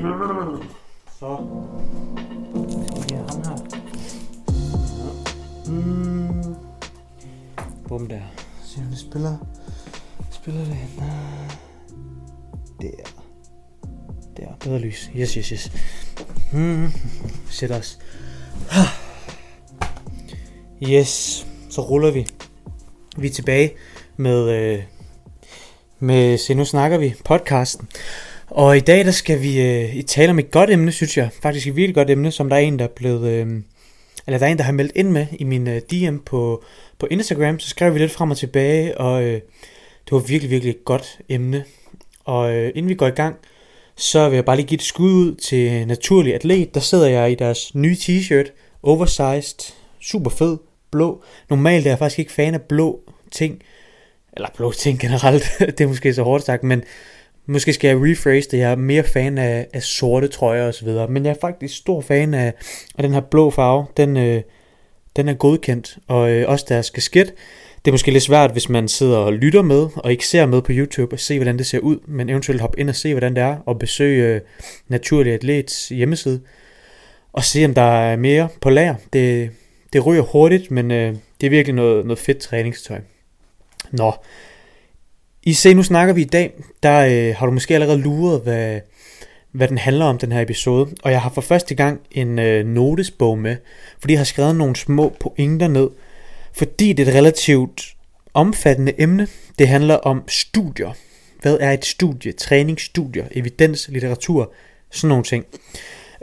Så. Ja, ham her. Ja. Mm. Bum der. Se det spiller. Spiller det hen. Der. Der. Bedre lys. Yes, yes, yes. Mm. Sæt os. Yes. Så ruller vi. Vi er tilbage med, øh, med Se Nu Snakker Vi podcasten. Og i dag der skal vi øh, i tale om et godt emne, synes jeg. Faktisk et virkelig godt emne, som der er en, der er blevet... Øh, eller der er en, der har meldt ind med i min øh, DM på, på Instagram. Så skrev vi lidt frem og tilbage, og øh, det var virkelig, virkelig et godt emne. Og øh, inden vi går i gang, så vil jeg bare lige give et skud ud til Naturlig Atlet. Der sidder jeg i deres nye t-shirt, oversized, super fed, blå. Normalt er jeg faktisk ikke fan af blå ting, eller blå ting generelt, det er måske så hårdt sagt, men måske skal jeg rephrase det, jeg er mere fan af, af sorte trøjer og så videre, men jeg er faktisk stor fan af, af den her blå farve, den, øh, den er godkendt, og øh, også deres kasket, det er måske lidt svært, hvis man sidder og lytter med, og ikke ser med på YouTube, og se, hvordan det ser ud, men eventuelt hoppe ind og se, hvordan det er, og besøge øh, Naturlig Atlets hjemmeside, og se, om der er mere på lager. Det, det ryger hurtigt, men øh, det er virkelig noget, noget fedt træningstøj. Nå, i se, nu snakker vi i dag, der øh, har du måske allerede luret, hvad, hvad den handler om, den her episode. Og jeg har for første gang en øh, notesbog med, fordi jeg har skrevet nogle små pointer ned, fordi det er et relativt omfattende emne. Det handler om studier. Hvad er et studie? Træningsstudier, evidens, litteratur, sådan nogle ting.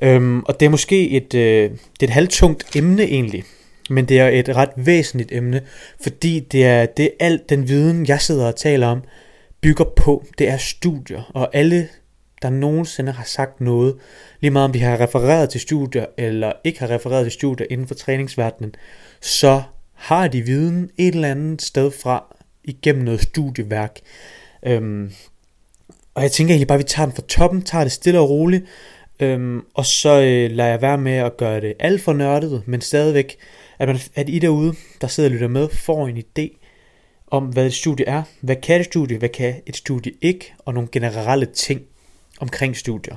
Øhm, og det er måske et, øh, det er et halvtungt emne egentlig, men det er et ret væsentligt emne, fordi det er, det er alt den viden, jeg sidder og taler om, bygger på. Det er studier, og alle, der nogensinde har sagt noget, lige meget om de har refereret til studier, eller ikke har refereret til studier inden for træningsverdenen, så har de viden et eller andet sted fra, igennem noget studieværk. Øhm, og jeg tænker egentlig bare, at vi tager den fra toppen, tager det stille og roligt, øhm, og så øh, lader jeg være med at gøre det alt for nørdet, men stadigvæk at, man, at I derude, der sidder og lytter med, får en idé om, hvad et studie er, hvad kan et studie, hvad kan et studie ikke, og nogle generelle ting omkring studier.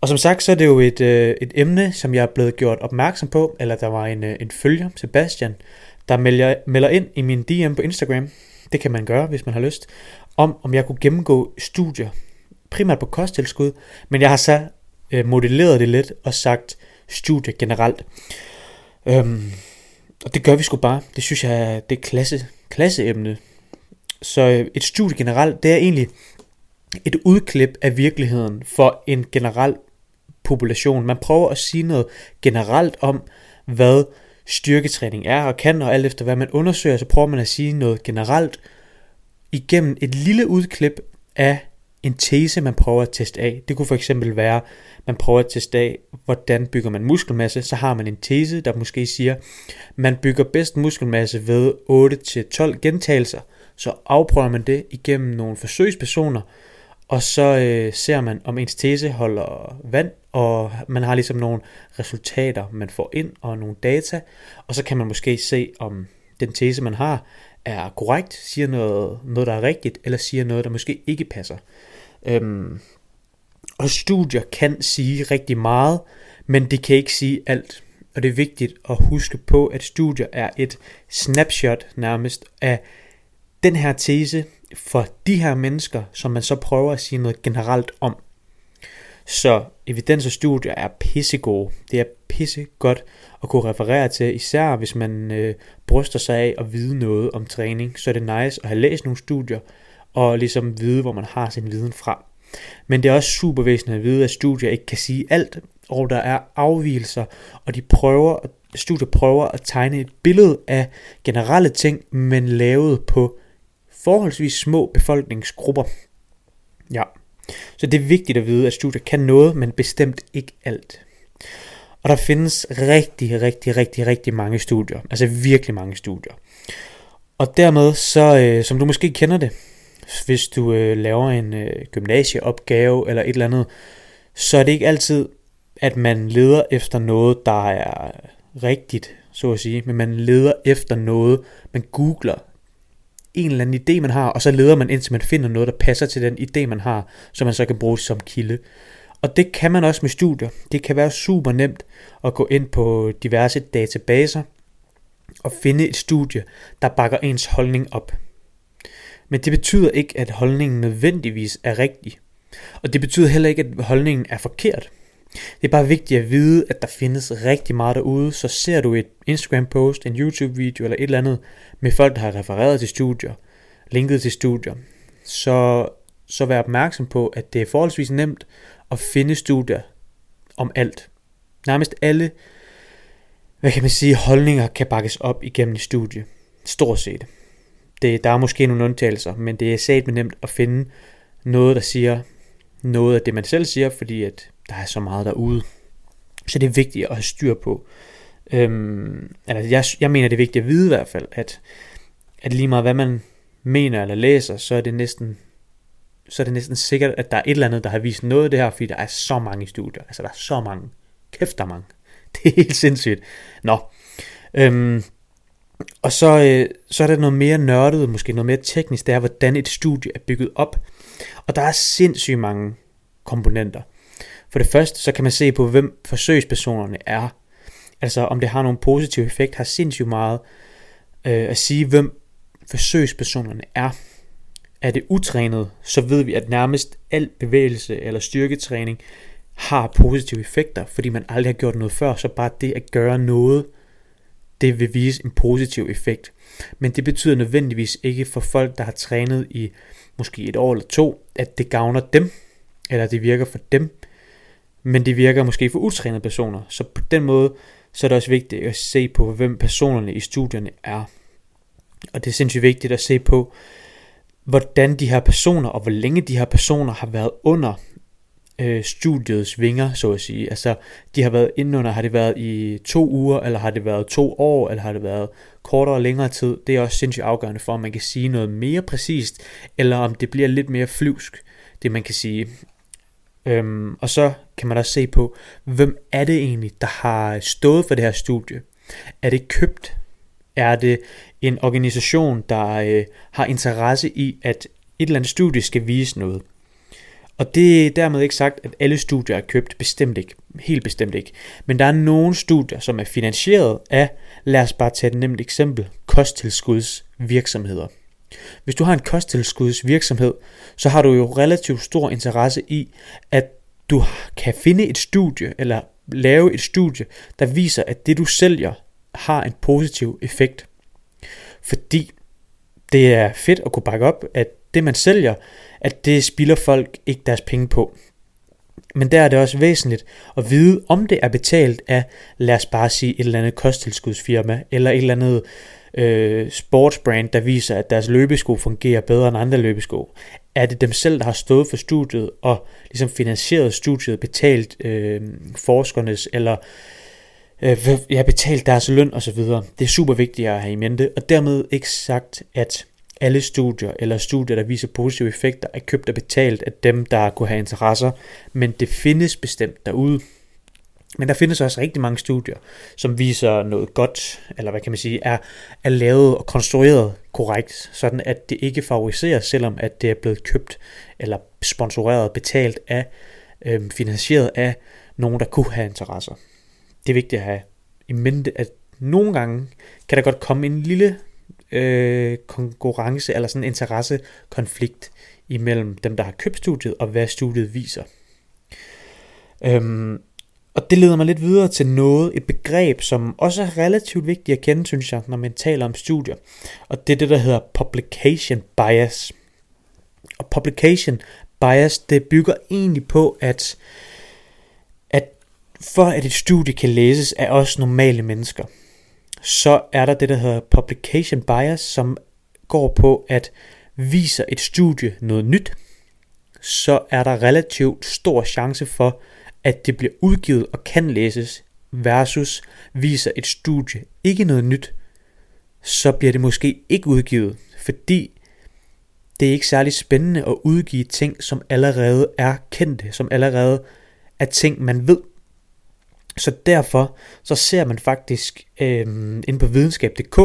Og som sagt, så er det jo et, øh, et emne, som jeg er blevet gjort opmærksom på, eller der var en, øh, en følger, Sebastian, der melder, melder ind i min DM på Instagram, det kan man gøre, hvis man har lyst, om om jeg kunne gennemgå studier, primært på kosttilskud, men jeg har så øh, modelleret det lidt og sagt studier generelt. Øhm, og det gør vi sgu bare. Det synes jeg, det er klasse, klasseemne. Så øh, et studie generelt, det er egentlig et udklip af virkeligheden for en generel population. Man prøver at sige noget generelt om, hvad styrketræning er og kan, og alt efter hvad man undersøger, så prøver man at sige noget generelt igennem et lille udklip af en tese, man prøver at teste af. Det kunne for eksempel være, man prøver at teste af, hvordan bygger man muskelmasse. Så har man en tese, der måske siger, man bygger bedst muskelmasse ved 8-12 gentagelser. Så afprøver man det igennem nogle forsøgspersoner, og så øh, ser man, om ens tese holder vand, og man har ligesom nogle resultater, man får ind, og nogle data, og så kan man måske se, om den tese, man har, er korrekt, siger noget, noget der er rigtigt, eller siger noget, der måske ikke passer. Øhm, og studier kan sige rigtig meget, men det kan ikke sige alt. Og det er vigtigt at huske på, at studier er et snapshot nærmest af den her tese for de her mennesker, som man så prøver at sige noget generelt om. Så evidens og studier er pissegode. Det er pissegodt at kunne referere til, især hvis man øh, bryster sig af at vide noget om træning. Så er det nice at have læst nogle studier, og ligesom vide, hvor man har sin viden fra. Men det er også super væsentligt at vide, at studier ikke kan sige alt, og der er afvielser, og de prøver, studier prøver at tegne et billede af generelle ting, men lavet på forholdsvis små befolkningsgrupper. Ja, så det er vigtigt at vide, at studier kan noget, men bestemt ikke alt. Og der findes rigtig, rigtig, rigtig, rigtig mange studier. Altså virkelig mange studier. Og dermed, så, øh, som du måske kender det, hvis du øh, laver en øh, gymnasieopgave eller et eller andet, så er det ikke altid, at man leder efter noget, der er rigtigt, så at sige, men man leder efter noget, man googler en eller anden idé, man har, og så leder man indtil man finder noget, der passer til den idé, man har, så man så kan bruge som kilde. Og det kan man også med studier. Det kan være super nemt at gå ind på diverse databaser og finde et studie, der bakker ens holdning op. Men det betyder ikke, at holdningen nødvendigvis er rigtig. Og det betyder heller ikke, at holdningen er forkert. Det er bare vigtigt at vide, at der findes rigtig meget derude, så ser du et Instagram-post, en YouTube-video eller et eller andet med folk, der har refereret til studier, linket til studier, så, så vær opmærksom på, at det er forholdsvis nemt at finde studier om alt. Nærmest alle, hvad kan man sige, holdninger kan bakkes op igennem et studie. Stort set. Det, der er måske nogle undtagelser, men det er sat nemt at finde noget, der siger noget af det, man selv siger, fordi at der er så meget derude. Så det er vigtigt at have styr på. Øhm, altså jeg, jeg mener, det er vigtigt at vide i hvert fald, at, at lige meget hvad man mener eller læser, så er det næsten så er det næsten sikkert, at der er et eller andet, der har vist noget af det her, fordi der er så mange studier. Altså der er så mange. Kæft, der er mange. Det er helt sindssygt. Nå. Øhm, og så, øh, så er der noget mere nørdet, måske noget mere teknisk, det er, hvordan et studie er bygget op. Og der er sindssygt mange komponenter. For det første, så kan man se på, hvem forsøgspersonerne er. Altså om det har nogen positiv effekt, har sindssygt meget øh, at sige, hvem forsøgspersonerne er. Er det utrænet, så ved vi, at nærmest al bevægelse eller styrketræning har positive effekter, fordi man aldrig har gjort noget før, så bare det at gøre noget, det vil vise en positiv effekt. Men det betyder nødvendigvis ikke for folk, der har trænet i måske et år eller to, at det gavner dem, eller det virker for dem, men det virker måske for utrænede personer. Så på den måde, så er det også vigtigt at se på, hvem personerne i studierne er. Og det er sindssygt vigtigt at se på, hvordan de her personer, og hvor længe de her personer har været under øh, studiets vinger, så at sige. Altså, de har været under, har det været i to uger, eller har det været to år, eller har det været kortere og længere tid. Det er også sindssygt afgørende for, om man kan sige noget mere præcist, eller om det bliver lidt mere flyvsk, det man kan sige. Øhm, og så kan man også se på, hvem er det egentlig, der har stået for det her studie? Er det købt? Er det en organisation, der øh, har interesse i, at et eller andet studie skal vise noget? Og det er dermed ikke sagt, at alle studier er købt, bestemt ikke, helt bestemt ikke. Men der er nogle studier, som er finansieret af, lad os bare tage et nemt eksempel, kosttilskudsvirksomheder. Hvis du har en kosttilskudsvirksomhed, så har du jo relativt stor interesse i, at du kan finde et studie, eller lave et studie, der viser, at det du sælger har en positiv effekt. Fordi det er fedt at kunne bakke op, at det man sælger, at det spilder folk ikke deres penge på. Men der er det også væsentligt at vide, om det er betalt af, lad os bare sige, et eller andet kosttilskudsfirma, eller et eller andet øh, sportsbrand, der viser, at deres løbesko fungerer bedre end andre løbesko. Er det dem selv, der har stået for studiet og ligesom finansieret studiet, betalt øh, forskernes eller øh, ja, betalt deres løn osv. Det er super vigtigt at have i mente, og dermed ikke sagt, at alle studier eller studier, der viser positive effekter, er købt og betalt af dem, der kunne have interesser, men det findes bestemt derude. Men der findes også rigtig mange studier, som viser noget godt, eller hvad kan man sige, er, er lavet og konstrueret korrekt, sådan at det ikke favoriserer, selvom at det er blevet købt eller sponsoreret, betalt af, øh, finansieret af nogen, der kunne have interesser. Det er vigtigt at have i mente, at nogle gange kan der godt komme en lille øh, konkurrence eller sådan en interessekonflikt imellem dem, der har købt studiet og hvad studiet viser. Øhm, og det leder mig lidt videre til noget, et begreb, som også er relativt vigtigt at kende, synes jeg, når man taler om studier. Og det er det, der hedder publication bias. Og publication bias, det bygger egentlig på, at, at for at et studie kan læses af os normale mennesker, så er der det, der hedder publication bias, som går på, at viser et studie noget nyt, så er der relativt stor chance for, at det bliver udgivet og kan læses, versus viser et studie ikke noget nyt, så bliver det måske ikke udgivet, fordi det er ikke særlig spændende at udgive ting, som allerede er kendte, som allerede er ting, man ved. Så derfor så ser man faktisk øh, ind på videnskab.dk,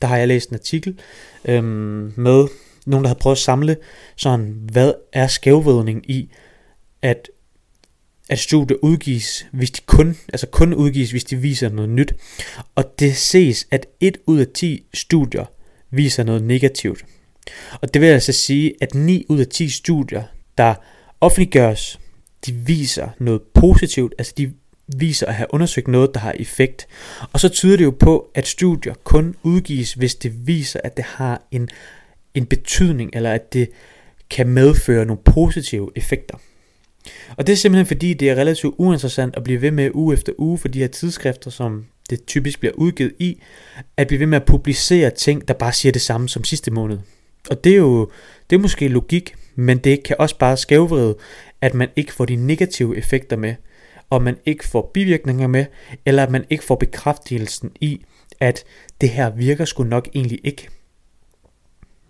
der har jeg læst en artikel øh, med nogen, der har prøvet at samle sådan, hvad er skævvridning i, at at studier udgives, hvis de kun, altså kun udgives, hvis de viser noget nyt. Og det ses, at 1 ud af 10 studier viser noget negativt. Og det vil altså sige, at 9 ud af 10 studier, der offentliggøres, de viser noget positivt, altså de viser at have undersøgt noget, der har effekt. Og så tyder det jo på, at studier kun udgives, hvis det viser, at det har en, en betydning, eller at det kan medføre nogle positive effekter. Og det er simpelthen fordi, det er relativt uinteressant at blive ved med uge efter uge for de her tidsskrifter, som det typisk bliver udgivet i, at blive ved med at publicere ting, der bare siger det samme som sidste måned. Og det er jo det er måske logik, men det kan også bare skævvride, at man ikke får de negative effekter med, og man ikke får bivirkninger med, eller at man ikke får bekræftelsen i, at det her virker sgu nok egentlig ikke.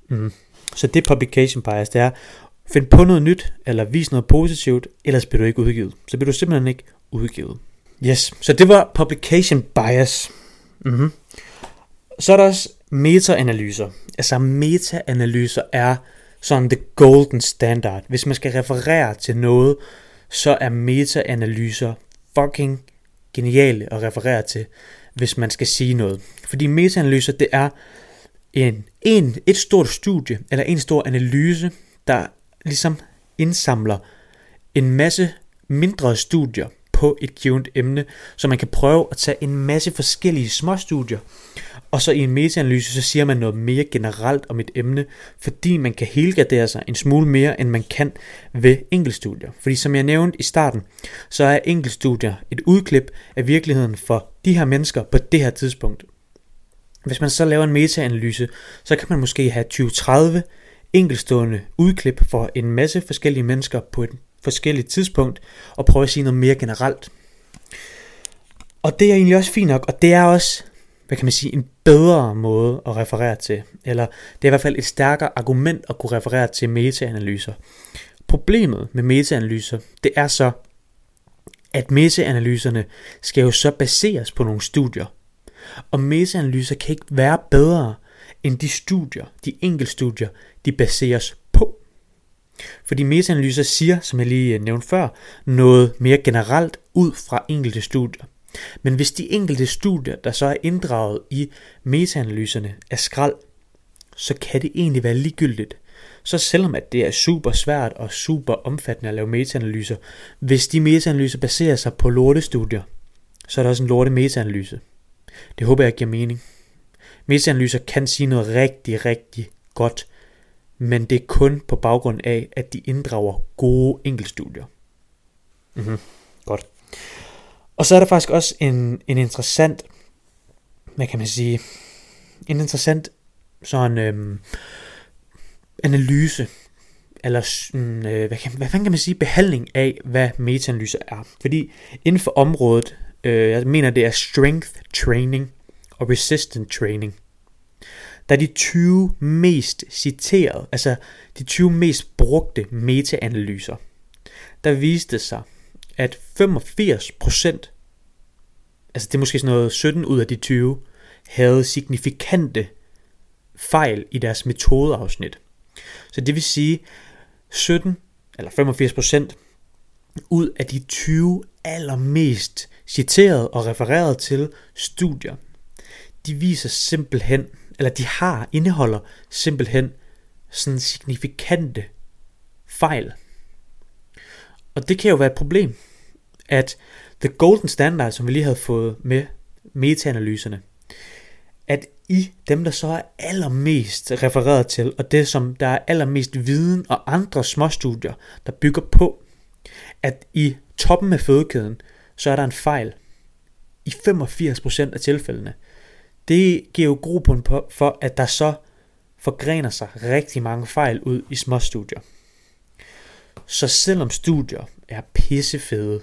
Mm. Så det publication bias, det er, find på noget nyt, eller vis noget positivt, ellers bliver du ikke udgivet. Så bliver du simpelthen ikke udgivet. Yes, så det var publication bias. Mm-hmm. Så er der også meta-analyser. Altså meta-analyser er sådan the golden standard. Hvis man skal referere til noget, så er meta-analyser fucking geniale at referere til, hvis man skal sige noget. Fordi meta-analyser, det er en, en, et stort studie, eller en stor analyse, der ligesom indsamler en masse mindre studier på et givet emne, så man kan prøve at tage en masse forskellige små studier, og så i en metaanalyse, så siger man noget mere generelt om et emne, fordi man kan helgardere sig en smule mere, end man kan ved enkeltstudier. Fordi som jeg nævnte i starten, så er enkeltstudier et udklip af virkeligheden for de her mennesker på det her tidspunkt. Hvis man så laver en metaanalyse, så kan man måske have 20-30 enkelstående udklip for en masse forskellige mennesker på et forskelligt tidspunkt, og prøve at sige noget mere generelt. Og det er egentlig også fint nok, og det er også, hvad kan man sige, en bedre måde at referere til. Eller det er i hvert fald et stærkere argument at kunne referere til metaanalyser. Problemet med metaanalyser, det er så, at metaanalyserne skal jo så baseres på nogle studier. Og metaanalyser kan ikke være bedre end de studier, de enkelte studier, de baseres på. Fordi metaanalyser siger, som jeg lige øh, nævnte før, noget mere generelt ud fra enkelte studier. Men hvis de enkelte studier, der så er inddraget i metaanalyserne, er skrald, så kan det egentlig være ligegyldigt. Så selvom at det er super svært og super omfattende at lave metaanalyser, hvis de metaanalyser baserer sig på lortestudier, så er der også en lorte metaanalyse. Det håber jeg giver mening. Metaanalyser kan sige noget rigtig, rigtig godt, men det er kun på baggrund af, at de inddrager gode enkeltstudier. Mm-hmm. Godt. Og så er der faktisk også en, en interessant, hvad kan man sige, en interessant sådan øhm, analyse, eller sådan, øh, hvad, kan, hvad kan man sige, behandling af, hvad metaanalyse er. Fordi inden for området, øh, jeg mener det er strength training og resistant training, der er de 20 mest citerede, altså de 20 mest brugte metaanalyser, der viste sig, at 85%, altså det er måske sådan noget 17 ud af de 20, havde signifikante fejl i deres metodeafsnit. Så det vil sige 17 eller 85 procent ud af de 20 allermest citerede og refererede til studier, de viser simpelthen, eller de har, indeholder simpelthen sådan signifikante fejl. Og det kan jo være et problem, at the golden standard, som vi lige havde fået med metaanalyserne, at i dem, der så er allermest refereret til, og det som der er allermest viden og andre småstudier, der bygger på, at i toppen af fødekæden, så er der en fejl i 85% af tilfældene. Det giver jo grobund for, at der så forgrener sig rigtig mange fejl ud i småstudier. Så selvom studier er pissefede,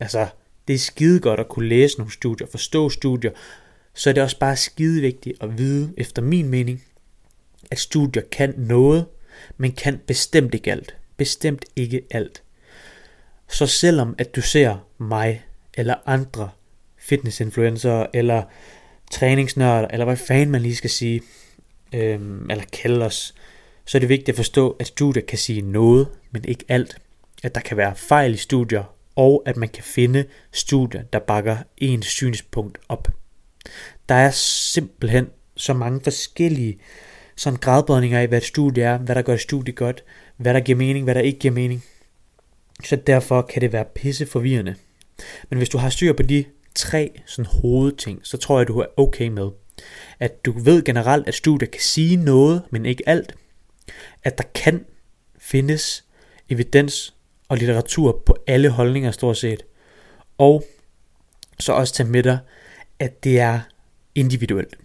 altså det er skide godt at kunne læse nogle studier, forstå studier, så er det også bare skide vigtigt at vide, efter min mening, at studier kan noget, men kan bestemt ikke alt. Bestemt ikke alt. Så selvom at du ser mig eller andre fitnessinfluencer eller træningsnørder, eller hvad fanden man lige skal sige, øh, eller kalde os, så er det vigtigt at forstå, at studier kan sige noget, men ikke alt. At der kan være fejl i studier, og at man kan finde studier, der bakker ens synspunkt op. Der er simpelthen så mange forskellige sådan gradbøjninger af, hvad et studie er, hvad der gør et studie godt, hvad der giver mening, hvad der ikke giver mening. Så derfor kan det være pisse forvirrende. Men hvis du har styr på de tre sådan hovedting, så tror jeg, du er okay med. At du ved generelt, at studier kan sige noget, men ikke alt. At der kan findes evidens og litteratur på alle holdninger stort set. Og så også tage med dig, at det er individuelt.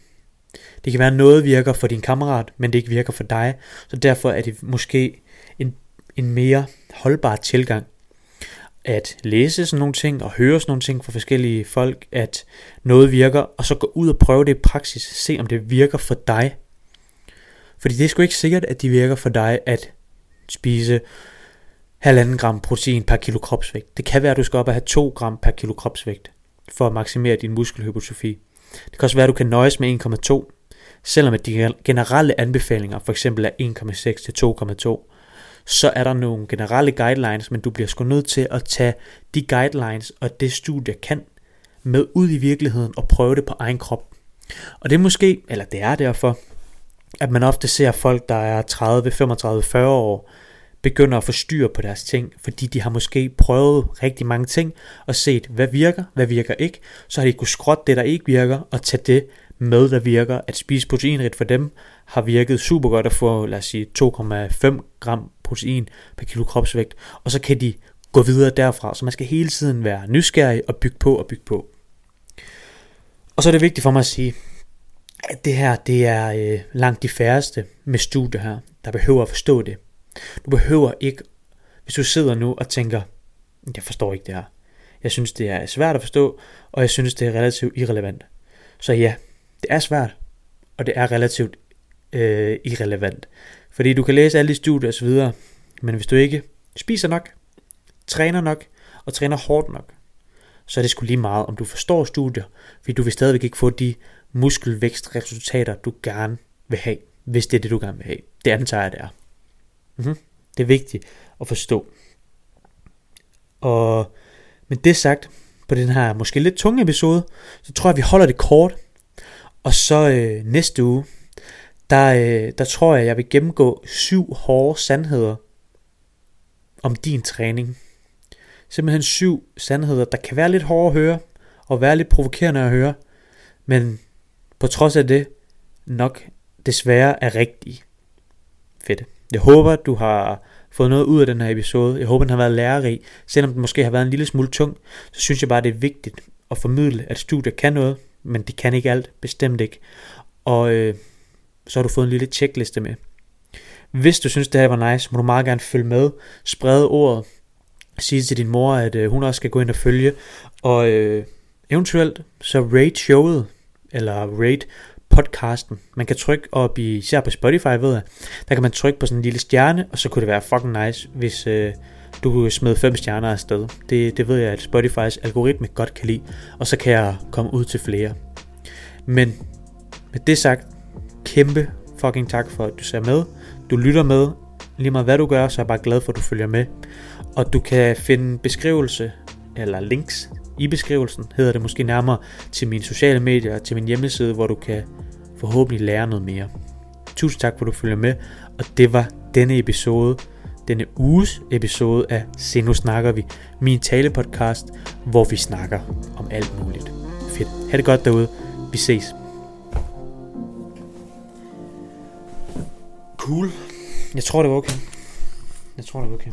Det kan være, at noget virker for din kammerat, men det ikke virker for dig. Så derfor er det måske en, en mere holdbar tilgang at læse sådan nogle ting og høre sådan nogle ting fra forskellige folk, at noget virker, og så gå ud og prøve det i praksis, se om det virker for dig. Fordi det er sgu ikke sikkert, at det virker for dig at spise halvanden gram protein per kilo kropsvægt. Det kan være, at du skal op og have 2 gram per kilo kropsvægt for at maksimere din muskelhypotrofi. Det kan også være, at du kan nøjes med 1,2, selvom at de generelle anbefalinger for eksempel er 1,6 til 2,2 så er der nogle generelle guidelines, men du bliver sgu nødt til at tage de guidelines og det studie kan med ud i virkeligheden og prøve det på egen krop. Og det er måske, eller det er derfor, at man ofte ser folk, der er 30, 35, 40 år, begynder at få styr på deres ting, fordi de har måske prøvet rigtig mange ting og set, hvad virker, hvad virker ikke, så har de kunnet skrotte det, der ikke virker, og tage det med, der virker. At spise proteinrigt for dem har virket super godt at få, lad os sige, 2,5 gram protein per kilo kropsvægt, og så kan de gå videre derfra. Så man skal hele tiden være nysgerrig og bygge på og bygge på. Og så er det vigtigt for mig at sige, at det her, det er øh, langt de færreste med studier her, der behøver at forstå det. Du behøver ikke, hvis du sidder nu og tænker, jeg forstår ikke det her. Jeg synes, det er svært at forstå, og jeg synes, det er relativt irrelevant. Så ja, det er svært, og det er relativt øh, irrelevant. Fordi du kan læse alle de studier osv., men hvis du ikke spiser nok, træner nok og træner hårdt nok, så er det sgu lige meget, om du forstår studier, fordi du vil stadigvæk ikke få de muskelvækstresultater, du gerne vil have, hvis det er det, du gerne vil have. Det antager jeg, det er. Mm-hmm. Det er vigtigt at forstå. Og med det sagt, på den her måske lidt tunge episode, så tror jeg, vi holder det kort. Og så øh, næste uge, der, øh, der tror jeg, jeg vil gennemgå syv hårde sandheder om din træning. Simpelthen syv sandheder, der kan være lidt hårde at høre, og være lidt provokerende at høre, men på trods af det, nok desværre er rigtige. Fedt. Jeg håber, du har fået noget ud af den her episode. Jeg håber, den har været lærerig. Selvom den måske har været en lille smule tung, så synes jeg bare, det er vigtigt at formidle, at studier kan noget, men det kan ikke alt, bestemt ikke. Og øh, så har du fået en lille checkliste med. Hvis du synes, det her var nice, må du meget gerne følge med, sprede ordet, sige til din mor, at øh, hun også skal gå ind og følge, og øh, eventuelt så rate showet, eller rate podcasten. Man kan trykke op i, især på Spotify, ved jeg, der kan man trykke på sådan en lille stjerne, og så kunne det være fucking nice, hvis øh, du smed fem stjerner afsted. Det, det ved jeg, at Spotifys algoritme godt kan lide, og så kan jeg komme ud til flere. Men med det sagt, kæmpe fucking tak for, at du ser med. Du lytter med. Lige meget hvad du gør, så er jeg bare glad for, at du følger med. Og du kan finde beskrivelse, eller links i beskrivelsen, hedder det måske nærmere, til mine sociale medier og til min hjemmeside, hvor du kan forhåbentlig lære noget mere. Tusind tak for, at du følger med, og det var denne episode, denne uges episode af Se nu snakker vi, min talepodcast, hvor vi snakker om alt muligt. Fedt. Ha' det godt derude. Vi ses. Cool. Jeg tror, det var okay. Jeg tror, det var okay.